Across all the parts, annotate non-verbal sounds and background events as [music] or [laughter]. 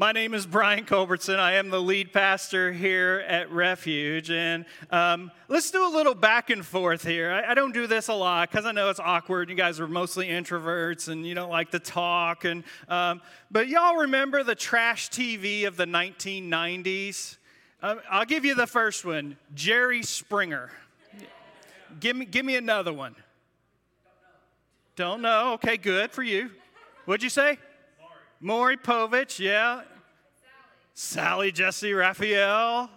My name is Brian Culbertson. I am the lead pastor here at Refuge. And um, let's do a little back and forth here. I, I don't do this a lot because I know it's awkward. You guys are mostly introverts and you don't like to talk. And, um, but y'all remember the trash TV of the 1990s? Um, I'll give you the first one Jerry Springer. Give me, give me another one. Don't know. Okay, good for you. What'd you say? Maury Povich, yeah. Sally, Sally Jessy Raphael.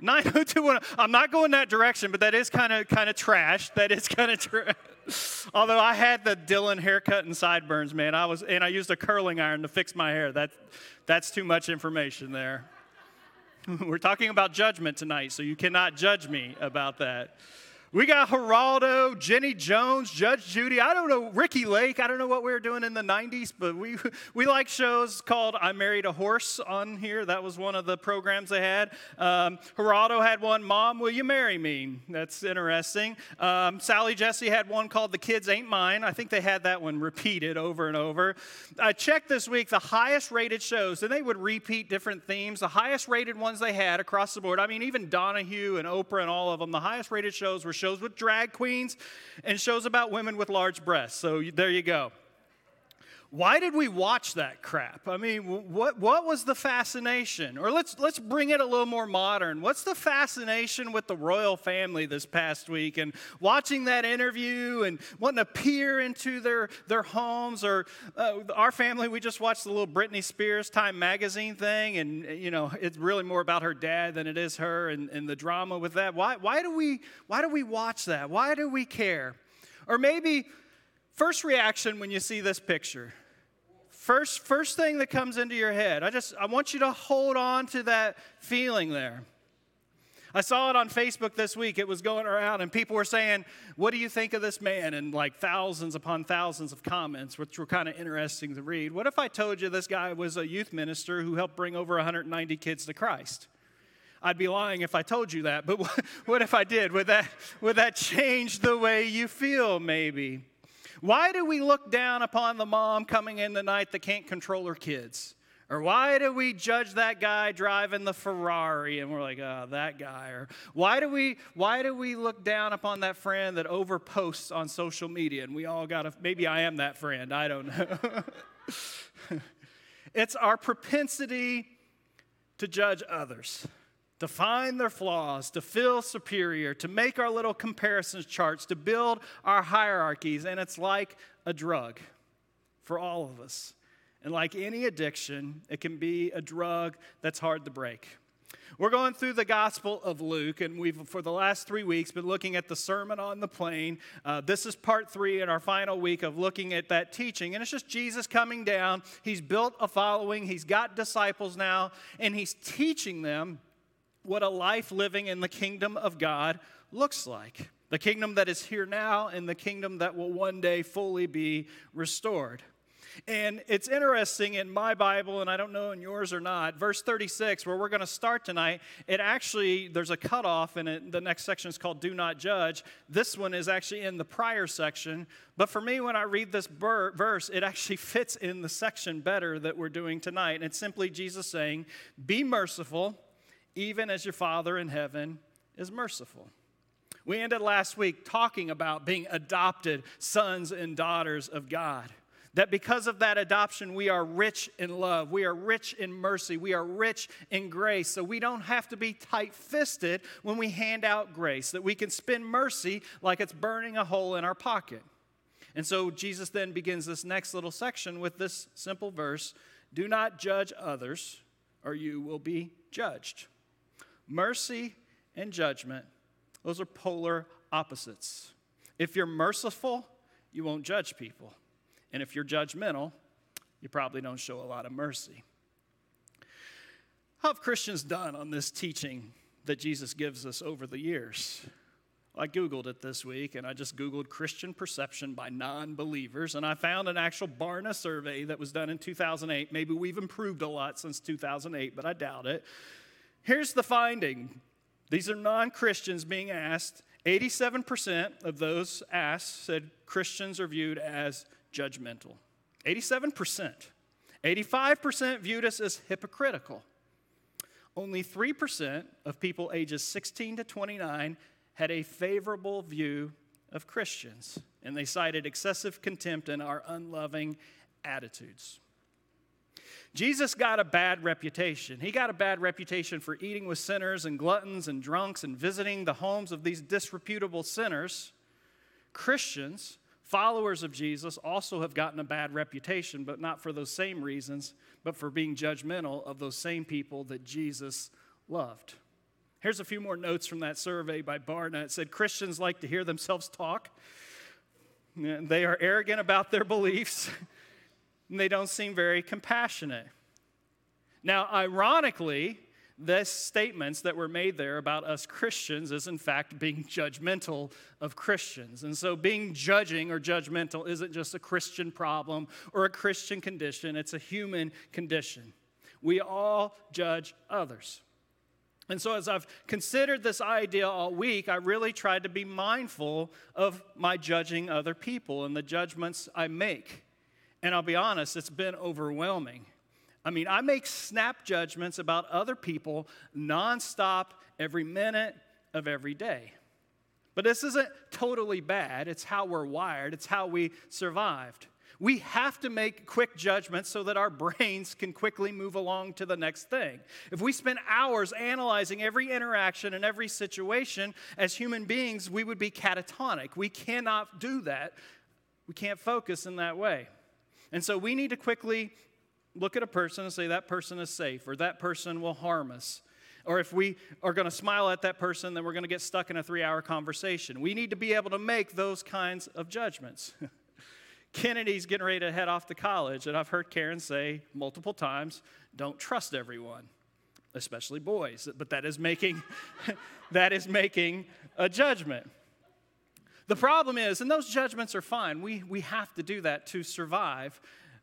90210. I'm not going that direction, but that is kind of kind of trash. That is kind of trash. [laughs] Although I had the Dylan haircut and sideburns, man. I was and I used a curling iron to fix my hair. That that's too much information there. [laughs] We're talking about judgment tonight, so you cannot judge me about that. We got Geraldo, Jenny Jones, Judge Judy. I don't know, Ricki Lake. I don't know what we were doing in the 90s, but we, [laughs] we like shows called I Married a Horse on here. That was one of the programs they had. Um, Geraldo had one, Mom, Will You Marry Me? That's interesting. Um, Sally Jessy had one called The Kids Ain't Mine. I think they had that one repeated over and over. I checked this week the highest rated shows, and they would repeat different themes. The highest rated ones they had across the board. I mean, even Donahue and Oprah and all of them, the highest rated shows were shows with drag queens and shows about women with large breasts. So there you go. Why did we watch that crap? I mean, what, what was the fascination? Or let's, let's bring it a little more modern. What's the fascination with the royal family this past week and watching that interview and wanting to peer into their, their homes? Or uh, our family, we just watched the little Britney Spears Time magazine thing, and, you know, it's really more about her dad than it is her and, and the drama with that. Why, why, do we, why do we watch that? Why do we care? Or maybe, first reaction when you see this picture First, first thing that comes into your head. I just I want you to hold on to that feeling there. I saw it on Facebook this week. It was going around, and people were saying, What do you think of this man? And like thousands upon thousands of comments, which were kind of interesting to read. What if I told you this guy was a youth minister who helped bring over 190 kids to Christ? I'd be lying if I told you that, but [laughs] what if I did? Would that, would that change the way you feel, maybe? Why do we look down upon the mom coming in the night that can't control her kids? Or why do we judge that guy driving the Ferrari and we're like, oh, that guy? Or why do we why do we look down upon that friend that overposts on social media? And we all gotta maybe I am that friend, I don't know. [laughs] it's our propensity to judge others to find their flaws, to feel superior, to make our little comparisons charts, to build our hierarchies. And it's like a drug for all of us. And like any addiction, it can be a drug that's hard to break. We're going through the Gospel of Luke, and we've, for the last three weeks, been looking at the Sermon on the Plain. Uh, this is part three in our final week of looking at that teaching. And it's just Jesus coming down. He's built a following, he's got disciples now, and he's teaching them what a life living in the kingdom of God looks like the kingdom that is here now and the kingdom that will one day fully be restored. And it's interesting in my Bible, and I don't know in yours or not, verse 36, where we're going to start tonight, it actually, there's a cutoff, and it, the next section is called Do Not Judge. This one is actually in the prior section. But for me, when I read this ber- verse, it actually fits in the section better that we're doing tonight. And it's simply Jesus saying, Be merciful even as your Father in heaven is merciful. We ended last week talking about being adopted sons and daughters of God. That because of that adoption, we are rich in love. We are rich in mercy. We are rich in grace. So we don't have to be tight fisted when we hand out grace, that we can spend mercy like it's burning a hole in our pocket. And so Jesus then begins this next little section with this simple verse Do not judge others, or you will be judged. Mercy and judgment, those are polar opposites. If you're merciful, you won't judge people. And if you're judgmental, you probably don't show a lot of mercy. How have Christians done on this teaching that Jesus gives us over the years? I Googled it this week and I just Googled Christian perception by non believers, and I found an actual Barna survey that was done in 2008. Maybe we've improved a lot since 2008, but I doubt it. Here's the finding these are non Christians being asked. 87% of those asked said Christians are viewed as judgmental. 87%. 85% viewed us as hypocritical. Only 3% of people ages 16 to 29 had a favorable view of Christians, and they cited excessive contempt and our unloving attitudes. Jesus got a bad reputation. He got a bad reputation for eating with sinners and gluttons and drunks and visiting the homes of these disreputable sinners. Christians, followers of Jesus, also have gotten a bad reputation, but not for those same reasons, but for being judgmental of those same people that Jesus loved. Here's a few more notes from that survey by Barna. It said Christians like to hear themselves talk. They are arrogant about their beliefs and they don't seem very compassionate. Now, ironically, the statements that were made there about us Christians is in fact being judgmental of Christians. And so being judging or judgmental isn't just a Christian problem or a Christian condition, it's a human condition. We all judge others. And so, as I've considered this idea all week, I really tried to be mindful of my judging other people and the judgments I make. And I'll be honest, it's been overwhelming. I mean, I make snap judgments about other people nonstop every minute of every day. But this isn't totally bad. It's how we're wired, it's how we survived. We have to make quick judgments so that our [laughs] brains can quickly move along to the next thing. If we spend hours analyzing every interaction and every situation as human beings, we would be catatonic. We cannot do that. We can't focus in that way. And so we need to quickly look at a person and say, that person is safe, or that person will harm us. Or if we are going to smile at that person, then we're going to get stuck in a three hour conversation. We need to be able to make those kinds of judgments. [laughs] Kennedy's getting ready to head off to college, and I've heard Karen say multiple times, don't trust everyone, especially boys. But that is making, [laughs] that is making a judgment. The problem is, and those judgments are fine, we, we have to do that to survive.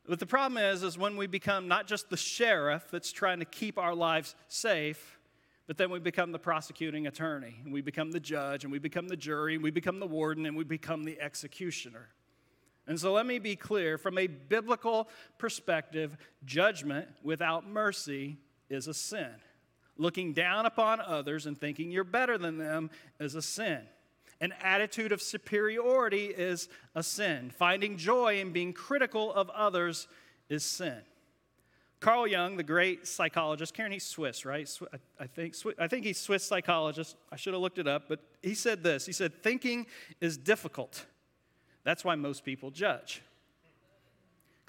But the problem is, is when we become not just the sheriff that's trying to keep our lives safe, but then we become the prosecuting attorney, and we become the judge, and we become the jury, and we become the warden, and we become the executioner. And so let me be clear from a biblical perspective, judgment without mercy is a sin. Looking down upon others and thinking you're better than them is a sin. An attitude of superiority is a sin. Finding joy in being critical of others is sin. Carl Jung, the great psychologist, Karen, he's Swiss, right? I think, I think he's Swiss psychologist. I should have looked it up, but he said this. He said, Thinking is difficult. That's why most people judge.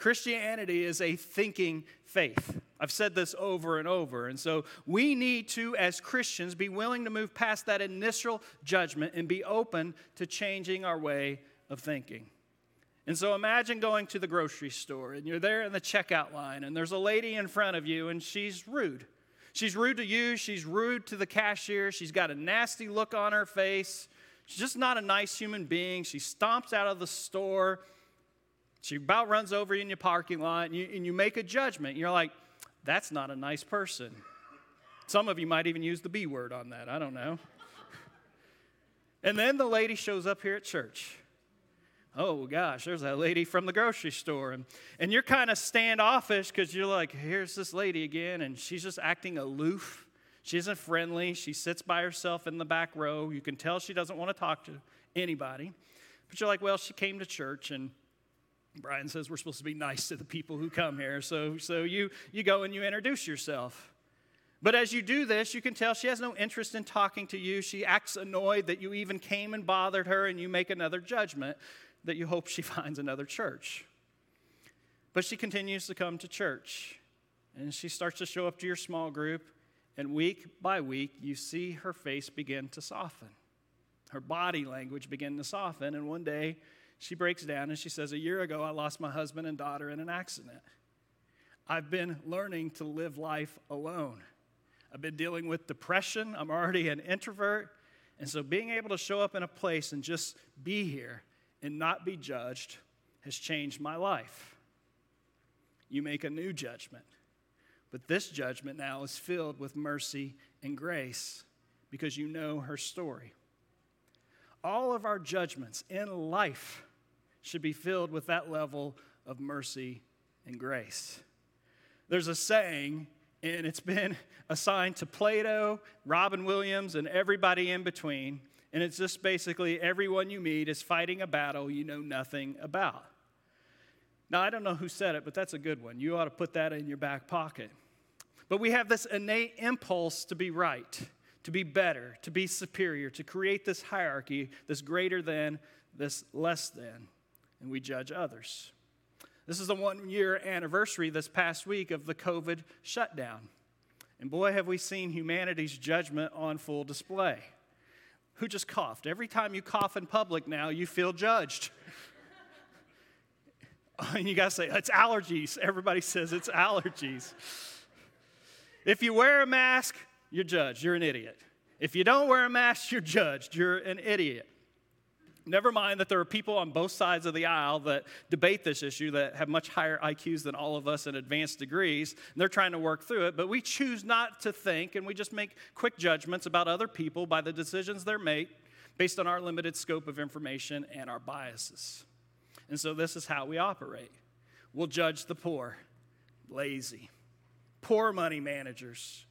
Christianity is a thinking faith. I've said this over and over. And so we need to, as Christians, be willing to move past that initial judgment and be open to changing our way of thinking. And so imagine going to the grocery store and you're there in the checkout line and there's a lady in front of you and she's rude. She's rude to you, she's rude to the cashier, she's got a nasty look on her face. She's just not a nice human being. She stomps out of the store she about runs over you in your parking lot, and you, and you make a judgment. You're like, that's not a nice person. Some of you might even use the B word on that. I don't know. [laughs] and then the lady shows up here at church. Oh gosh, there's that lady from the grocery store. And, and you're kind of standoffish because you're like, here's this lady again, and she's just acting aloof. She isn't friendly. She sits by herself in the back row. You can tell she doesn't want to talk to anybody. But you're like, well, she came to church and Brian says we're supposed to be nice to the people who come here. So, so you, you go and you introduce yourself. But as you do this, you can tell she has no interest in talking to you. She acts annoyed that you even came and bothered her, and you make another judgment that you hope she [laughs] finds another church. But she continues to come to church, and she starts to show up to your small group, and week by week, you see her face begin to soften. Her body language begin to soften, and one day, she breaks down and she says, A year ago, I lost my husband and daughter in an accident. I've been learning to live life alone. I've been dealing with depression. I'm already an introvert. And so being able to show up in a place and just be here and not be judged has changed my life. You make a new judgment. But this judgment now is filled with mercy and grace because you know her story. All of our judgments in life should be filled with that level of mercy and grace. There's a saying, and it's been [laughs] assigned to Plato, Robin Williams, and everybody in between. And it's just basically everyone you meet is fighting a battle you know nothing about. Now, I don't know who said it, but that's a good one. You ought to put that in your back pocket. But we have this innate impulse to be right, to be better, to be superior, to create this hierarchy, this greater than, this less than, and we judge others. This is the one year anniversary this past week of the COVID shutdown. And boy, have we seen humanity's judgment on full display. Who just coughed? Every time you cough in public now, you feel judged. [laughs] and you got to say, it's allergies. Everybody says it's allergies. If you wear a mask, you're judged. You're an idiot. If you don't wear a mask, you're judged. You're an idiot. Never mind that there are people on both sides of the aisle that debate this issue that have much higher IQs than all of us in advanced degrees. And they're trying to work through it, but we choose not to think and we just make quick judgments about other people by the decisions they're made based on our limited scope of information and our biases. And so this is how we operate. We'll judge the poor, lazy, poor money managers.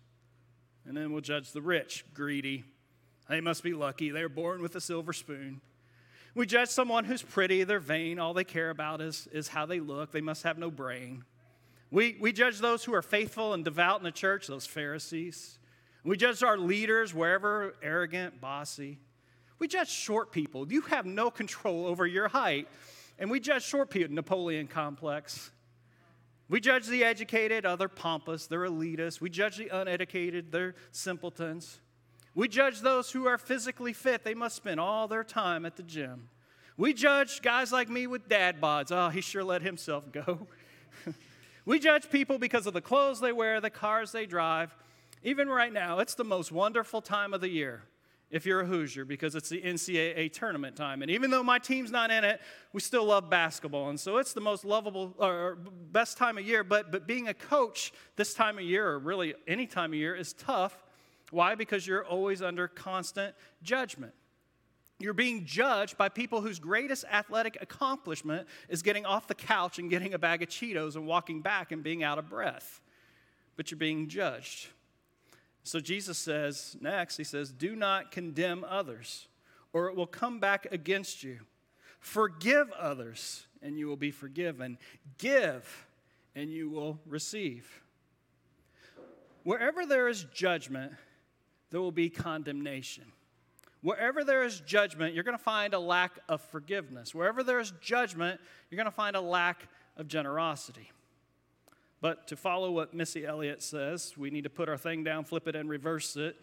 And then we'll judge the rich, greedy. They must be lucky. They're born with a silver spoon. We judge someone who's pretty, they're vain, all they care about is, is how they look, they must have no brain. We, we judge those who are faithful and devout in the church, those Pharisees. We judge our leaders, wherever arrogant, bossy. We judge short people. You have no control over your height. And we judge short people, Napoleon complex. We judge the educated, other pompous, they're elitists. We judge the uneducated, they're simpletons. We judge those who are physically fit. They must spend all their time at the gym. We judge guys like me with dad bods. Oh, he sure let himself go. [laughs] we judge people because of the clothes they wear, the cars they drive. Even right now, it's the most wonderful time of the year if you're a Hoosier because it's the NCAA tournament time. And even though my team's not in it, we still love basketball. And so it's the most lovable or best time of year. But, but being a coach this time of year, or really any time of year, is tough why? Because you're always under constant judgment. You're being judged by people whose greatest athletic accomplishment is getting off the couch and getting a bag of Cheetos and walking back and being out of breath. But you're being judged. So Jesus says, next, he says, Do not condemn others, or it will come back against you. Forgive others, and you will be forgiven. Give, and you will receive. Wherever there is judgment, there will be condemnation. Wherever there is judgment, you're going to find a lack of forgiveness. Wherever there is judgment, you're going to find a lack of generosity. But to follow what Missy Elliott says, we need to put our thing down, flip it, and reverse it.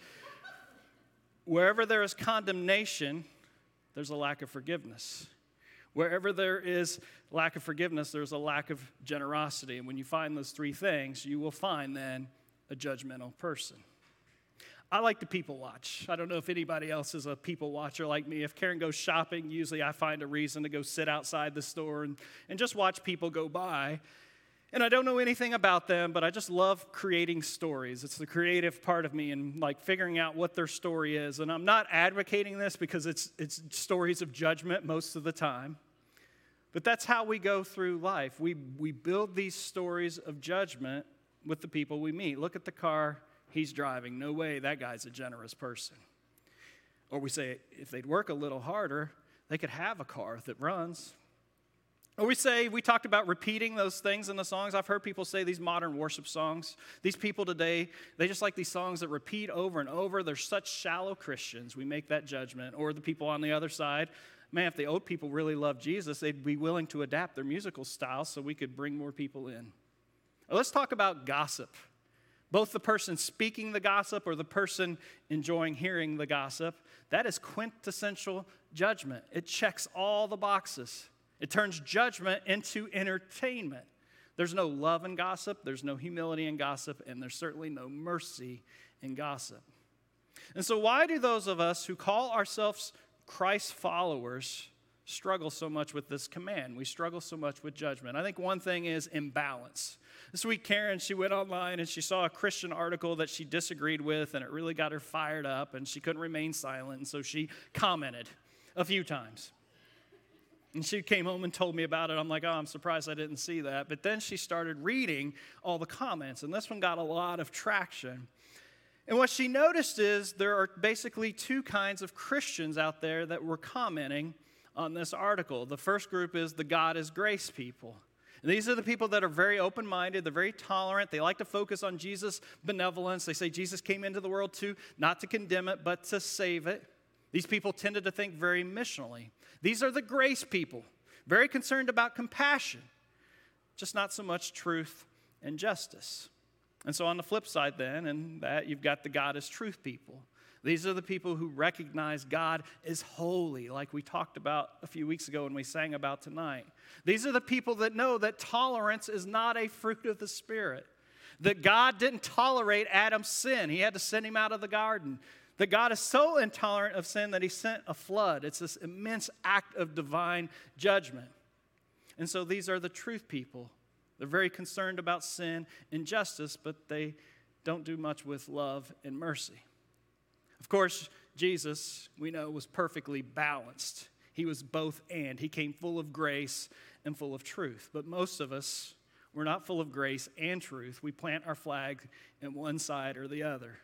Wherever there is condemnation, there's a lack of forgiveness. Wherever there is lack of forgiveness, there's a lack of generosity. And when you find those three things, you will find then a judgmental person. I like to people watch. I don't know if anybody else is a people watcher like me. If Karen goes shopping, usually I find a reason to go sit outside the store and, and just watch people go by. And I don't know anything about them, but I just love creating stories. It's the creative part of me and like figuring out what their story is. And I'm not advocating this because it's, it's stories of judgment most of the time. But that's how we go through life. We, we build these stories of judgment with the people we meet. Look at the car he's driving. No way, that guy's a generous person. Or we say, if they'd work a little harder, they could have a car that runs. Or we say, we talked about repeating those things in the songs. I've heard people say these modern worship songs. These people today, they just like these songs that repeat over and over. They're such shallow Christians. We make that judgment. Or the people on the other side, man, if the old people really loved Jesus, they'd be willing to adapt their musical style so we could bring more people in. let's talk about gossip both the person speaking the gossip or the person enjoying hearing the gossip, that is quintessential judgment. It checks all the boxes. It turns judgment into entertainment. There's no love in gossip, there's no humility in gossip, and there's certainly no mercy in gossip. And so, why do those of us who call ourselves Christ followers struggle so much with this command? We struggle so much with judgment. I think one thing is imbalance. This week, Karen, she went online and she saw a Christian article that she disagreed with, and it really got her fired up, and she couldn't remain silent, and so she commented a few times. And she came home and told me about it. I'm like, oh, I'm surprised I didn't see that. But then she started reading all the comments, and this one got a lot of traction. And what she noticed is there are basically two kinds of Christians out there that were commenting on this article. The first group is the God is grace people. And these are the people that are very open minded, they're very tolerant, they like to focus on Jesus' benevolence. They say Jesus came into the world to not to condemn it, but to save it. These people tended to think very missionally. These are the grace people, very concerned about compassion, just not so much truth and justice. And so, on the flip side, then, and that you've got the God is truth people. These are the people who recognize God is holy, like we talked about a few weeks ago and we sang about tonight. These are the people that know that tolerance is not a fruit of the Spirit, that God didn't tolerate Adam's sin, He had to send him out of the garden. That God is so intolerant of sin that He sent a flood. It's this immense act of divine judgment. And so these are the truth people. They're very concerned about sin and justice, but they don't do much with love and mercy. Of course, Jesus, we know, was perfectly balanced. He was both and. He came full of grace and full of truth. But most of us, we're not full of grace and truth. We plant our flag in one side or the other.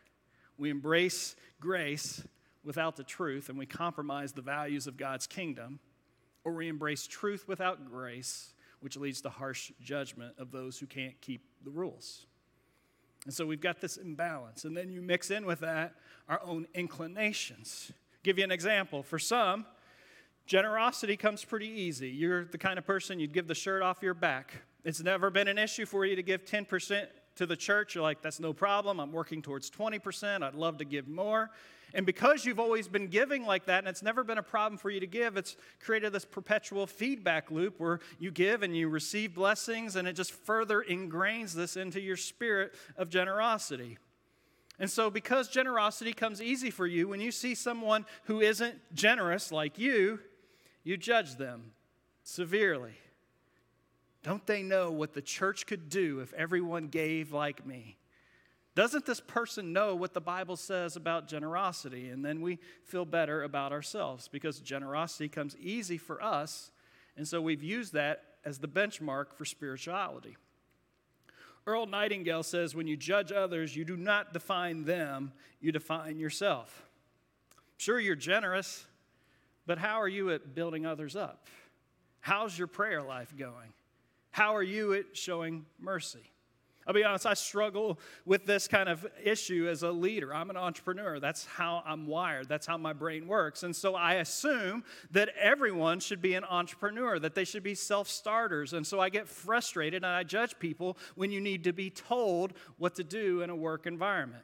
We embrace grace without the truth and we compromise the values of God's kingdom, or we embrace truth without grace, which leads to harsh judgment of those who can't keep the rules. And so we've got this imbalance. And then you mix in with that our own inclinations. Give you an example. For some, generosity comes pretty easy. You're the kind of person you'd give the shirt off your back. It's never been an issue for you to give 10% to the church, you're like, that's no problem. I'm working towards 20%. I'd love to give more. And because you've always been giving like that, and it's never been a problem for you to give, it's created this perpetual feedback loop where you give and you receive blessings, and it just further ingrains this into your spirit of generosity. And so, because generosity comes easy for you, when you see someone who isn't generous like you, you judge them severely. Don't they know what the church could do if everyone gave like me? Doesn't this person know what the Bible says about generosity? And then we feel better about ourselves because generosity comes easy for us. And so we've used that as the benchmark for spirituality. Earl Nightingale says, when you judge others, you do not define them, you define yourself. Sure, you're generous, but how are you at building others up? How's your prayer life going? How are you at showing mercy? I'll be honest, I struggle with this kind of issue as a leader. I'm an entrepreneur. That's how I'm wired. That's how my brain works. And so I assume that everyone should be an entrepreneur, that they should be self starters. And so I get frustrated and I judge people when you need to be told what to do in a work environment.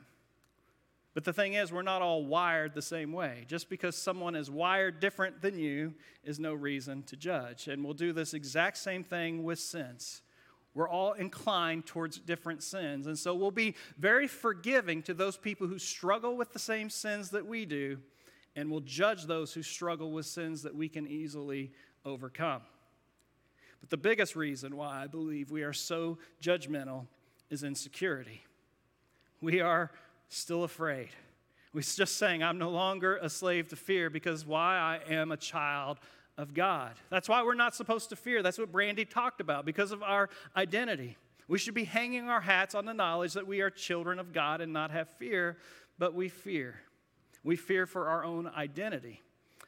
But the thing is, we're not all wired the same way. Just because someone is wired different than you is no reason to judge. And we'll do this exact same thing with sins. We're all inclined towards different sins. And so we'll be very forgiving to those people who struggle with the same sins that we do, and we'll judge those who struggle with sins that we can easily overcome. But the biggest reason why I believe we are so judgmental is insecurity. We are still afraid. We're just saying, I'm no longer a slave to fear because why? I am a child of God. That's why we're not supposed to fear. That's what Brandy talked about because of our identity. We should be hanging our hats on the knowledge that we are children of God and not have fear, but we fear. We fear for our own identity.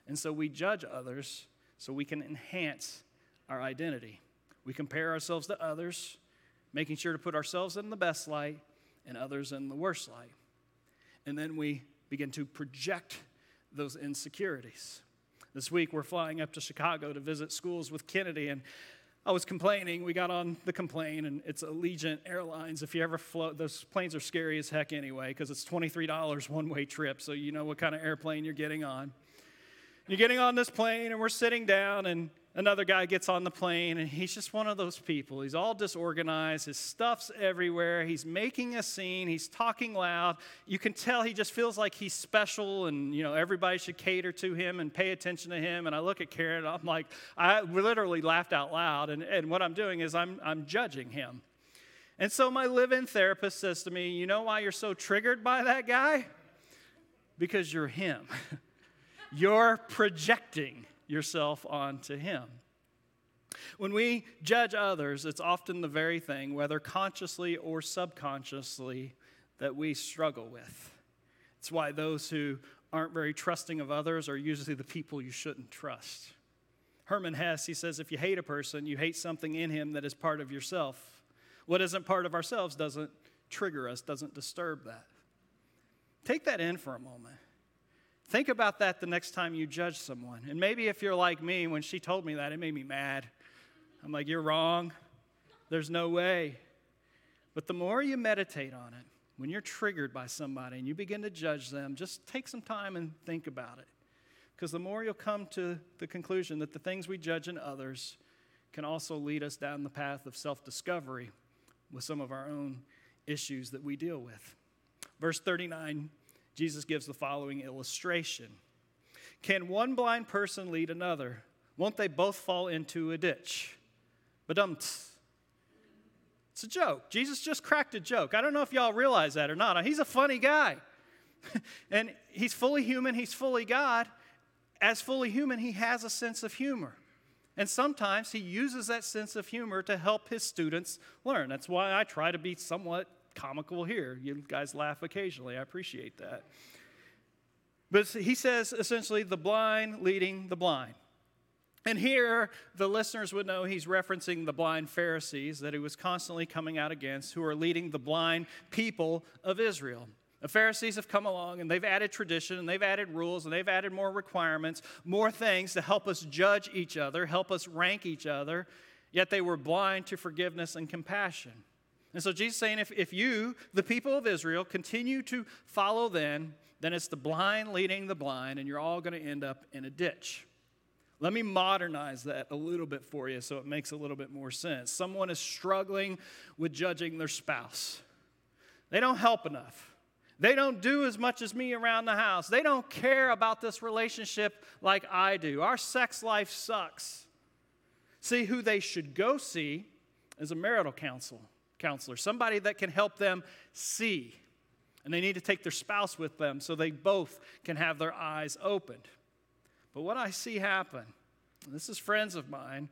And so we judge others so we can enhance our identity. We compare ourselves to others, making sure to put ourselves in the best light and others in the worst light and then we begin to project those insecurities. This week, we're flying up to Chicago to visit schools with Kennedy, and I was complaining. We got on the complaint, and it's Allegiant Airlines. If you ever float, those planes are scary as heck anyway, because it's $23 one way trip, so you know what kind of airplane you're getting on. You're getting on this plane, and we're sitting down, and another guy gets on the plane and he's just one of those people. He's all disorganized, his stuff's everywhere, he's making a scene, he's talking loud. You can tell he just feels like he's special and you know everybody should cater to him and pay attention to him. And I look at Karen and I'm like, I literally laughed out loud, and, and what I'm doing is I'm I'm judging him. And so my live-in therapist says to me, You know why you're so triggered by that guy? Because you're him. [laughs] you're projecting yourself onto Him. When we judge others, it's often the very thing, whether consciously or subconsciously, that we struggle with. It's why those who aren't very trusting of others are usually the people you shouldn't trust. Hermann Hesse, he says, if you hate a person, you hate something in him that is part of yourself. What isn't part of ourselves doesn't trigger us, doesn't disturb that. Take that in for a moment. Think about that the next time you judge someone. And maybe if you're like me, when she told me that, it made me mad. I'm like, you're wrong. There's no way. But the more you meditate on it, when you're triggered by somebody and you begin to judge them, just take some time and think about it. Because the more you'll come to the conclusion that the things we judge in others can also lead us down the path of self discovery with some of our own issues that we deal with. Verse 39, Jesus gives the following illustration Can one blind person lead another? Won't they both fall into a ditch? But it's a joke. Jesus just cracked a joke. I don't know if y'all realize that or not. He's a funny guy. [laughs] and he's fully human, he's fully God. As fully human, he has a sense of humor. And sometimes he uses that sense of humor to help his students learn. That's why I try to be somewhat comical here. You guys laugh occasionally. I appreciate that. But he says essentially the blind leading the blind. And here, the listeners would know he's referencing the blind Pharisees that he was constantly coming out against, who are leading the blind people of Israel. The Pharisees have come along and they've added tradition and they've added rules and they've added more requirements, more things to help us judge each other, help us rank each other, yet they were blind to forgiveness and compassion. And so Jesus is saying if, if you, the people of Israel, continue to follow then, then it's the blind leading the blind, and you're all going to end up in a ditch. Let me modernize that a little bit for you so it makes a little bit more sense. Someone is struggling with judging their spouse, they don't help enough. They don't do as much as me around the house. They don't care about this relationship like I do. Our sex life sucks. See, who they should go see is a marital counsel, counselor, somebody that can help them see. And they need to take their spouse with them so they both can have their eyes opened. But what I see happen, this is friends of mine,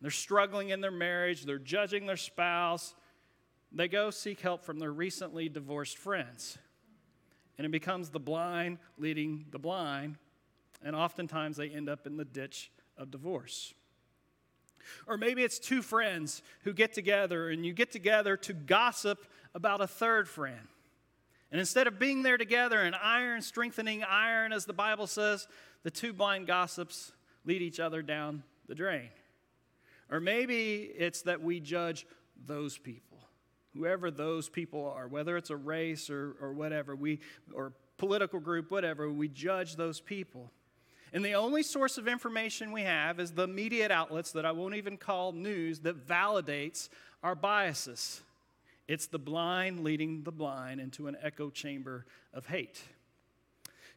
they're struggling in their marriage, they're judging their spouse, they go seek help from their recently divorced friends. And it becomes the blind leading the blind, and oftentimes they end up in the ditch of divorce. Or maybe it's two friends who get together and you get together to gossip about a third friend. And instead of being there together and iron strengthening iron, as the Bible says, the two blind gossips lead each other down the drain. Or maybe it's that we judge those people, whoever those people are, whether it's a race or, or whatever, we, or political group, whatever, we judge those people. And the only source of information we have is the immediate outlets that I won't even call news that validates our biases. It's the blind leading the blind into an echo chamber of hate.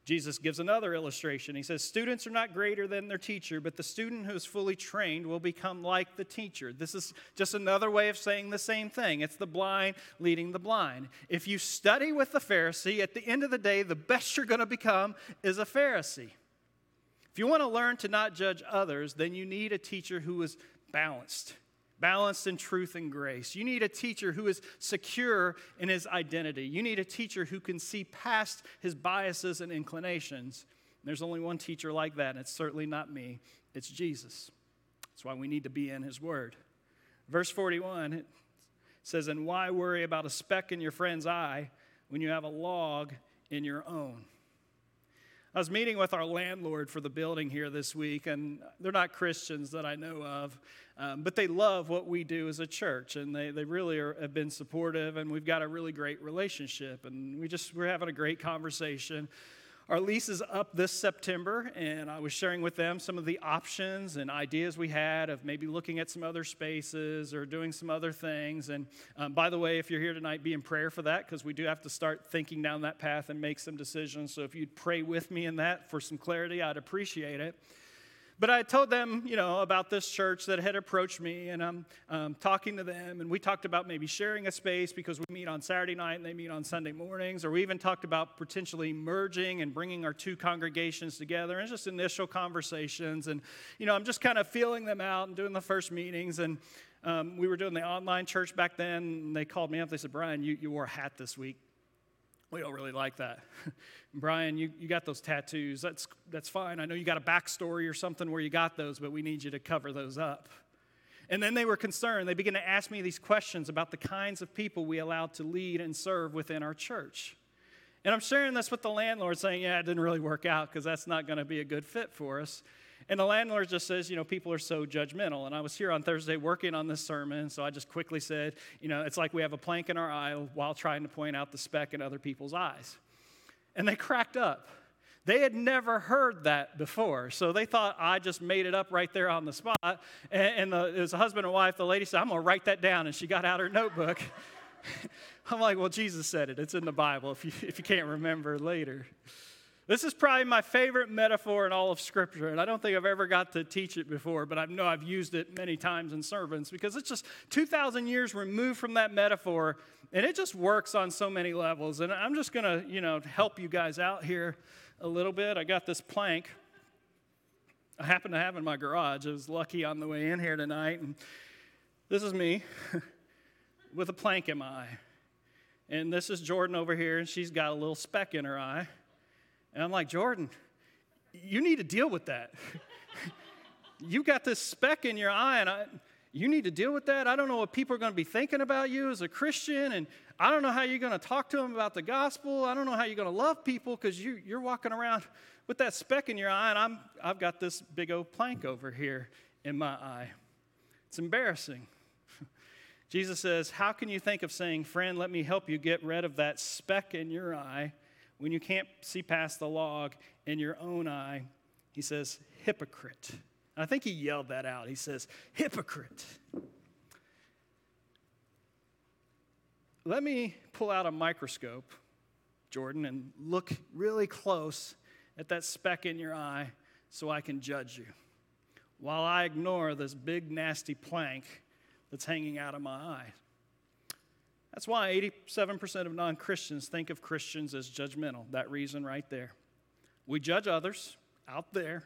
Jesus gives another illustration. He says, Students are not greater than their teacher, but the student who is fully trained will become like the teacher. This is just another way of saying the same thing. It's the blind leading the blind. If you study with the Pharisee, at the end of the day, the best you're going to become is a Pharisee. If you want to learn to not judge others, then you need a teacher who is balanced balanced in truth and grace. You need a teacher who is secure in his identity. You need a teacher who can see past his biases and inclinations. there's only one teacher like that, and it's certainly not me, it's Jesus. That's why we need to be in his word. Verse 41 it says, And why worry about a speck in your friend's eye when you have a log in your own? I was meeting with our landlord for the building here this week, and they're not Christians that I know of, um, but they love what we do as a church, and they, they really are, have been supportive, and we've got a really great relationship, and we just we're having a great conversation. Our lease is up this September, and I was sharing with them some of the options and ideas we had of maybe looking at some other spaces or doing some other things. And um, by the way, if you're here tonight, be in prayer for that because we do have to start thinking down that path and make some decisions. So if you'd pray with me in that for some clarity, I'd appreciate it. But I told them, you know, about this church that had approached me, and I'm um, talking to them, and we talked about maybe sharing a space because we meet on Saturday night and they meet on Sunday mornings, or we even talked about potentially merging and bringing our two congregations together, and just initial conversations. And, you know, I'm just kind of feeling them out and doing the first meetings, and um, we were doing the online church back then, and they called me up. They said, Brian, you, you wore a hat this week. We don't really like that. [laughs] Brian, you, you got those tattoos. That's, that's fine. I know you got a backstory or something where you got those, but we need you to cover those up. And then they were concerned. They began to ask me these questions about the kinds of people we allowed to lead and serve within our church. And I'm sharing this with the landlord, saying, Yeah, it didn't really work out because that's not going to be a good fit for us. And the landlord just says, you know, people are so judgmental. And I was here on Thursday working on this sermon, so I just quickly said, you know, it's like we have a plank in our eye while trying to point out the speck in other people's eyes. And they cracked up. They had never heard that before, so they thought I just made it up right there on the spot. And, the, it was a husband and wife. The lady said, I'm going to write that down. And she got out her notebook. [laughs] I'm like, well, Jesus said it. It's in the Bible if you, if you can't remember later. This is probably my favorite metaphor in all of Scripture, and I don't think I've ever got to teach it before, but I know I've used it many times in sermons because it's just 2,000 years removed from that metaphor, and it just works on so many levels. And I'm just going to, you know, help you guys out here a little bit. I got this plank I happen to have in my garage. I was lucky on the way in here tonight, and this is me [laughs] with a plank in my eye. And this is Jordan over here, and she's got a little speck in her eye. And I'm like, Jordan, you need to deal with that. [laughs] you got this speck in your eye, and I, you need to deal with that. I don't know what people are going to be thinking about you as a Christian, and I don't know how you're going to talk to them about the gospel. I don't know how you're going to love people because you, you're walking around with that speck in your eye, and I'm, I've got this big old plank over here in my eye. It's embarrassing. [laughs] Jesus says, How can you think of saying, Friend, let me help you get rid of that speck in your eye when you can't see past the log in your own eye, he says, hypocrite. And I think he yelled that out. He says, hypocrite. Let me pull out a microscope, Jordan, and look really close at that speck in your eye so I can judge you while I ignore this big, nasty plank that's hanging out of my eye. That's why 87% of non Christians think of Christians as judgmental. That reason right there. We judge others out there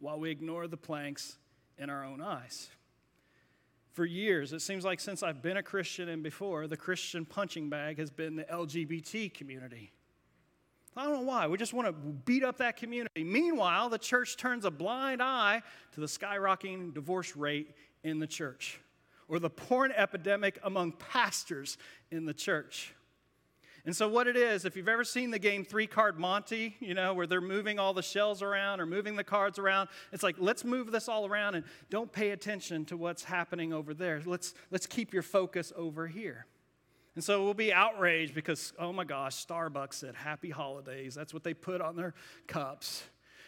while we ignore the planks in our own eyes. For years, it seems like since I've been a Christian and before, the Christian punching bag has been the LGBT community. I don't know why. We just want to beat up that community. Meanwhile, the church turns a blind eye to the skyrocketing divorce rate in the church or the porn epidemic among pastors in the church. And so, what it is, if you've ever seen the game Three Card Monte, you know, where they're moving all the shells around or moving the cards around, it's like, let's move this all around and don't pay attention to what's happening over there. Let's, let's keep your focus over here. And so we'll be outraged because, oh my gosh, Starbucks said happy holidays. That's what they put on their cups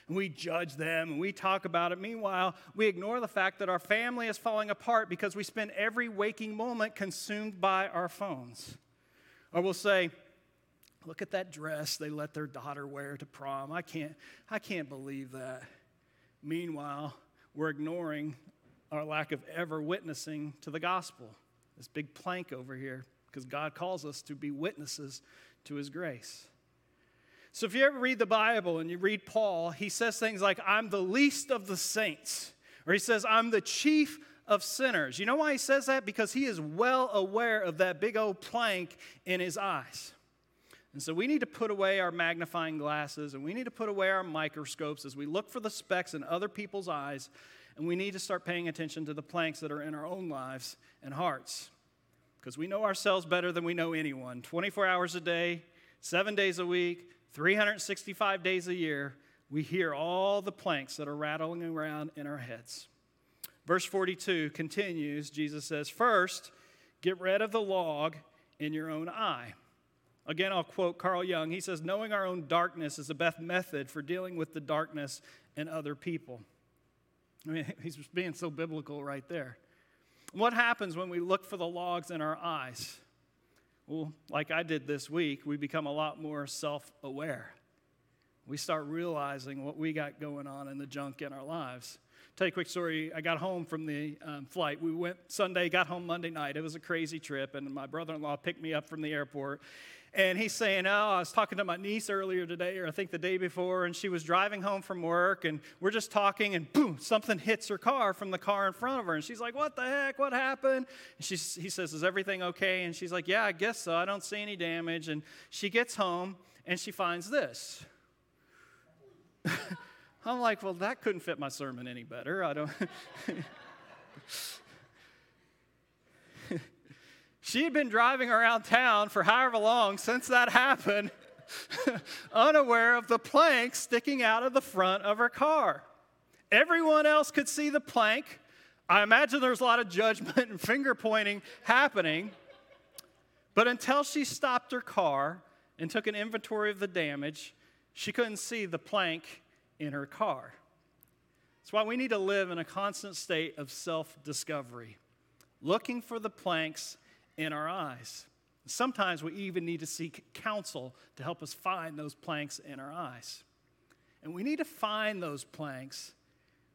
and we judge them and we talk about it. Meanwhile, we ignore the fact that our family is falling apart because we spend every waking moment consumed by our phones. Or we'll say, Look at that dress they let their daughter wear to prom. I can't, I can't believe that. Meanwhile, we're ignoring our lack of ever witnessing to the gospel. This big plank over here, because God calls us to be witnesses to his grace. So if you ever read the Bible and you read Paul, he says things like, I'm the least of the saints, or he says, I'm the chief of sinners. You know why he says that? Because he is well aware of that big old plank in his eyes. And so we need to put away our magnifying glasses and we need to put away our microscopes as we look for the specks in other people's eyes, and we need to start paying attention to the planks that are in our own lives and hearts. Because we know ourselves better than we know anyone 24 hours a day, seven days a week, 365 days a year, we hear all the planks that are rattling around in our heads. Verse 42 continues Jesus says, First, get rid of the log in your own eye. Again, I'll quote Carl Jung. He says, Knowing our own darkness is the best method for dealing with the darkness in other people. I mean, [laughs] he's being so biblical right there. What happens when we look for the logs in our eyes? Well, like I did this week, we become a lot more self aware. we start realizing what we got going on in the junk in our lives. Tell you a quick story. I got home from the um, flight. We went Sunday, got home Monday night. It was a crazy trip, and my brother in law picked me up from the airport. And he's saying, Oh, I was talking to my niece earlier today, or I think the day before, and she was driving home from work, and we're just talking, and boom, something hits her car from the car in front of her. And she's like, What the heck? What happened? And she's, he says, Is everything okay? And she's like, Yeah, I guess so. I don't see any damage. And she gets home, and she finds this. [laughs] I'm like, Well, that couldn't fit my sermon any better. I don't. [laughs] [laughs] She had been driving around town for however long since that happened, [laughs] unaware of the plank sticking out of the front of her car. Everyone else could see the plank. I imagine there's a lot of judgment and finger pointing happening. But until she stopped her car and took an inventory of the damage, she couldn't see the plank in her car. That's why we need to live in a constant state of self discovery, looking for the planks in our eyes. Sometimes we even need to seek counsel to help us find those planks in our eyes. And we need to find those planks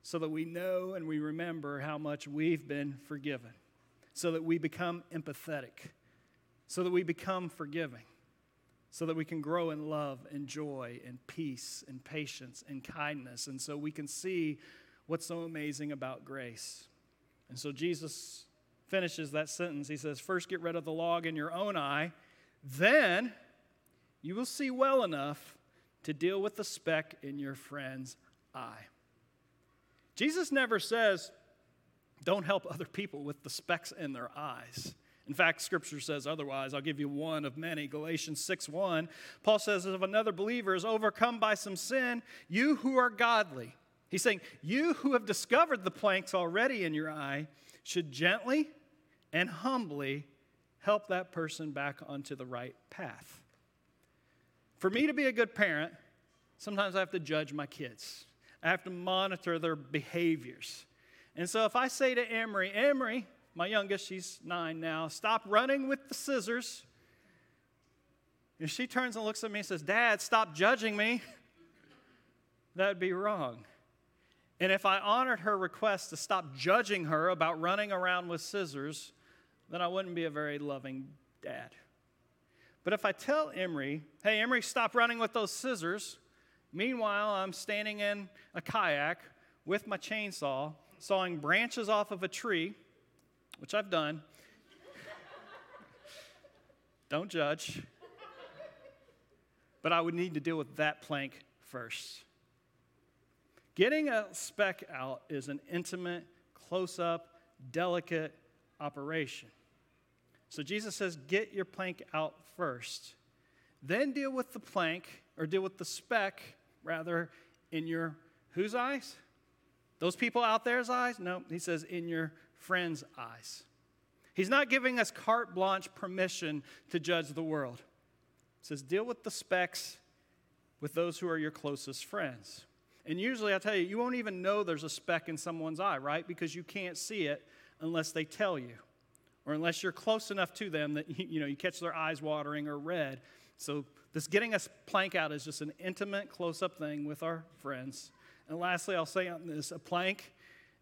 so that we know and we remember how much we've been forgiven, so that we become empathetic, so that we become forgiving, so that we can grow in love and joy and peace and patience and kindness, and so we can see what's so amazing about grace. And so Jesus finishes that sentence. He says, First, get rid of the log in your own eye, then you will see well enough to deal with the speck in your friend's eye. Jesus never says, Don't help other people with the specks in their eyes. In fact, scripture says otherwise. I'll give you one of many. Galatians 6 1. Paul says, If another believer is overcome by some sin, you who are godly, he's saying, you who have discovered the planks already in your eye, should gently and humbly help that person back onto the right path. For me to be a good parent, sometimes I have to judge my kids. I have to monitor their behaviors. And so if I say to Emery, Emery, my youngest, she's nine now, stop running with the scissors. If she turns and looks at me and says, Dad, stop judging me, that'd be wrong. And if I honored her request to stop judging her about running around with scissors, then I wouldn't be a very loving dad. But if I tell Emery, hey, Emery, stop running with those scissors, meanwhile, I'm standing in a kayak with my chainsaw, sawing branches off of a tree, which I've done. [laughs] Don't judge. But I would need to deal with that plank first. Getting a speck out is an intimate, close up, delicate operation. So Jesus says, get your plank out first. Then deal with the plank, or deal with the speck, rather, in your whose eyes? Those people out there's eyes? No, he says, in your friend's eyes. He's not giving us carte blanche permission to judge the world. He says, deal with the specks with those who are your closest friends. And usually, I tell you, you won't even know there's a speck in someone's eye, right? Because you can't see it unless they tell you or unless you're close enough to them that [laughs] you know you catch their eyes watering or red. So this getting us plank out is just an intimate, close-up thing with our friends. And lastly, I'll say on this: a plank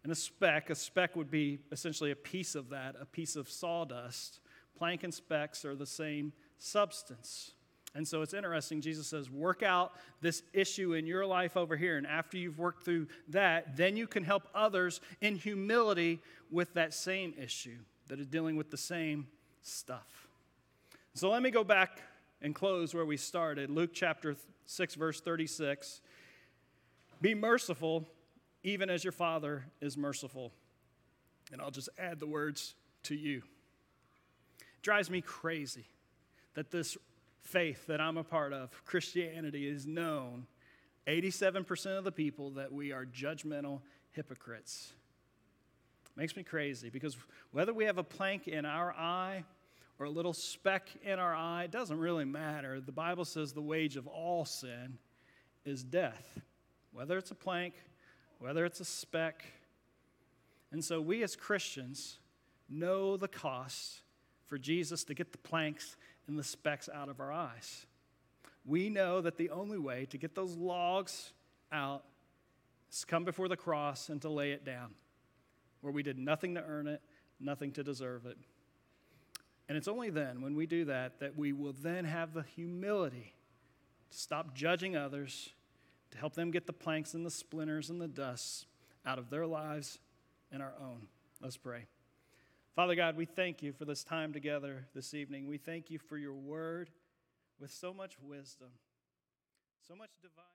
and a speck. A speck would be essentially a piece of that, a piece of sawdust. Plank and specks are the same substance. And so it's interesting. Jesus says, work out this issue in your life over here. And after you've worked through that, then you can help others in humility with that same issue that is dealing with the same stuff. So let me go back and close where we started Luke chapter 6, verse 36. Be merciful, even as your Father is merciful. And I'll just add the words to you. It drives me crazy that this faith that I'm a part of, Christianity, is known 87% of the people that we are judgmental hypocrites. Makes me crazy because whether we have a plank in our eye or a little speck in our eye, doesn't really matter. The Bible says the wage of all sin is death, whether it's a plank, whether it's a speck. And so we as Christians know the cost for Jesus to get the planks and the specks out of our eyes. we know that the only way to get those logs out is come before the cross and to lay it down, where we did nothing to earn it, nothing to deserve it. And it's only then, when we do that, that we will then have the humility to stop judging others, to help them get the planks and the splinters and the dust out of their lives and our own. Let's pray. Father God, we thank you for this time together this evening. We thank you for your word with so much wisdom, so much divine.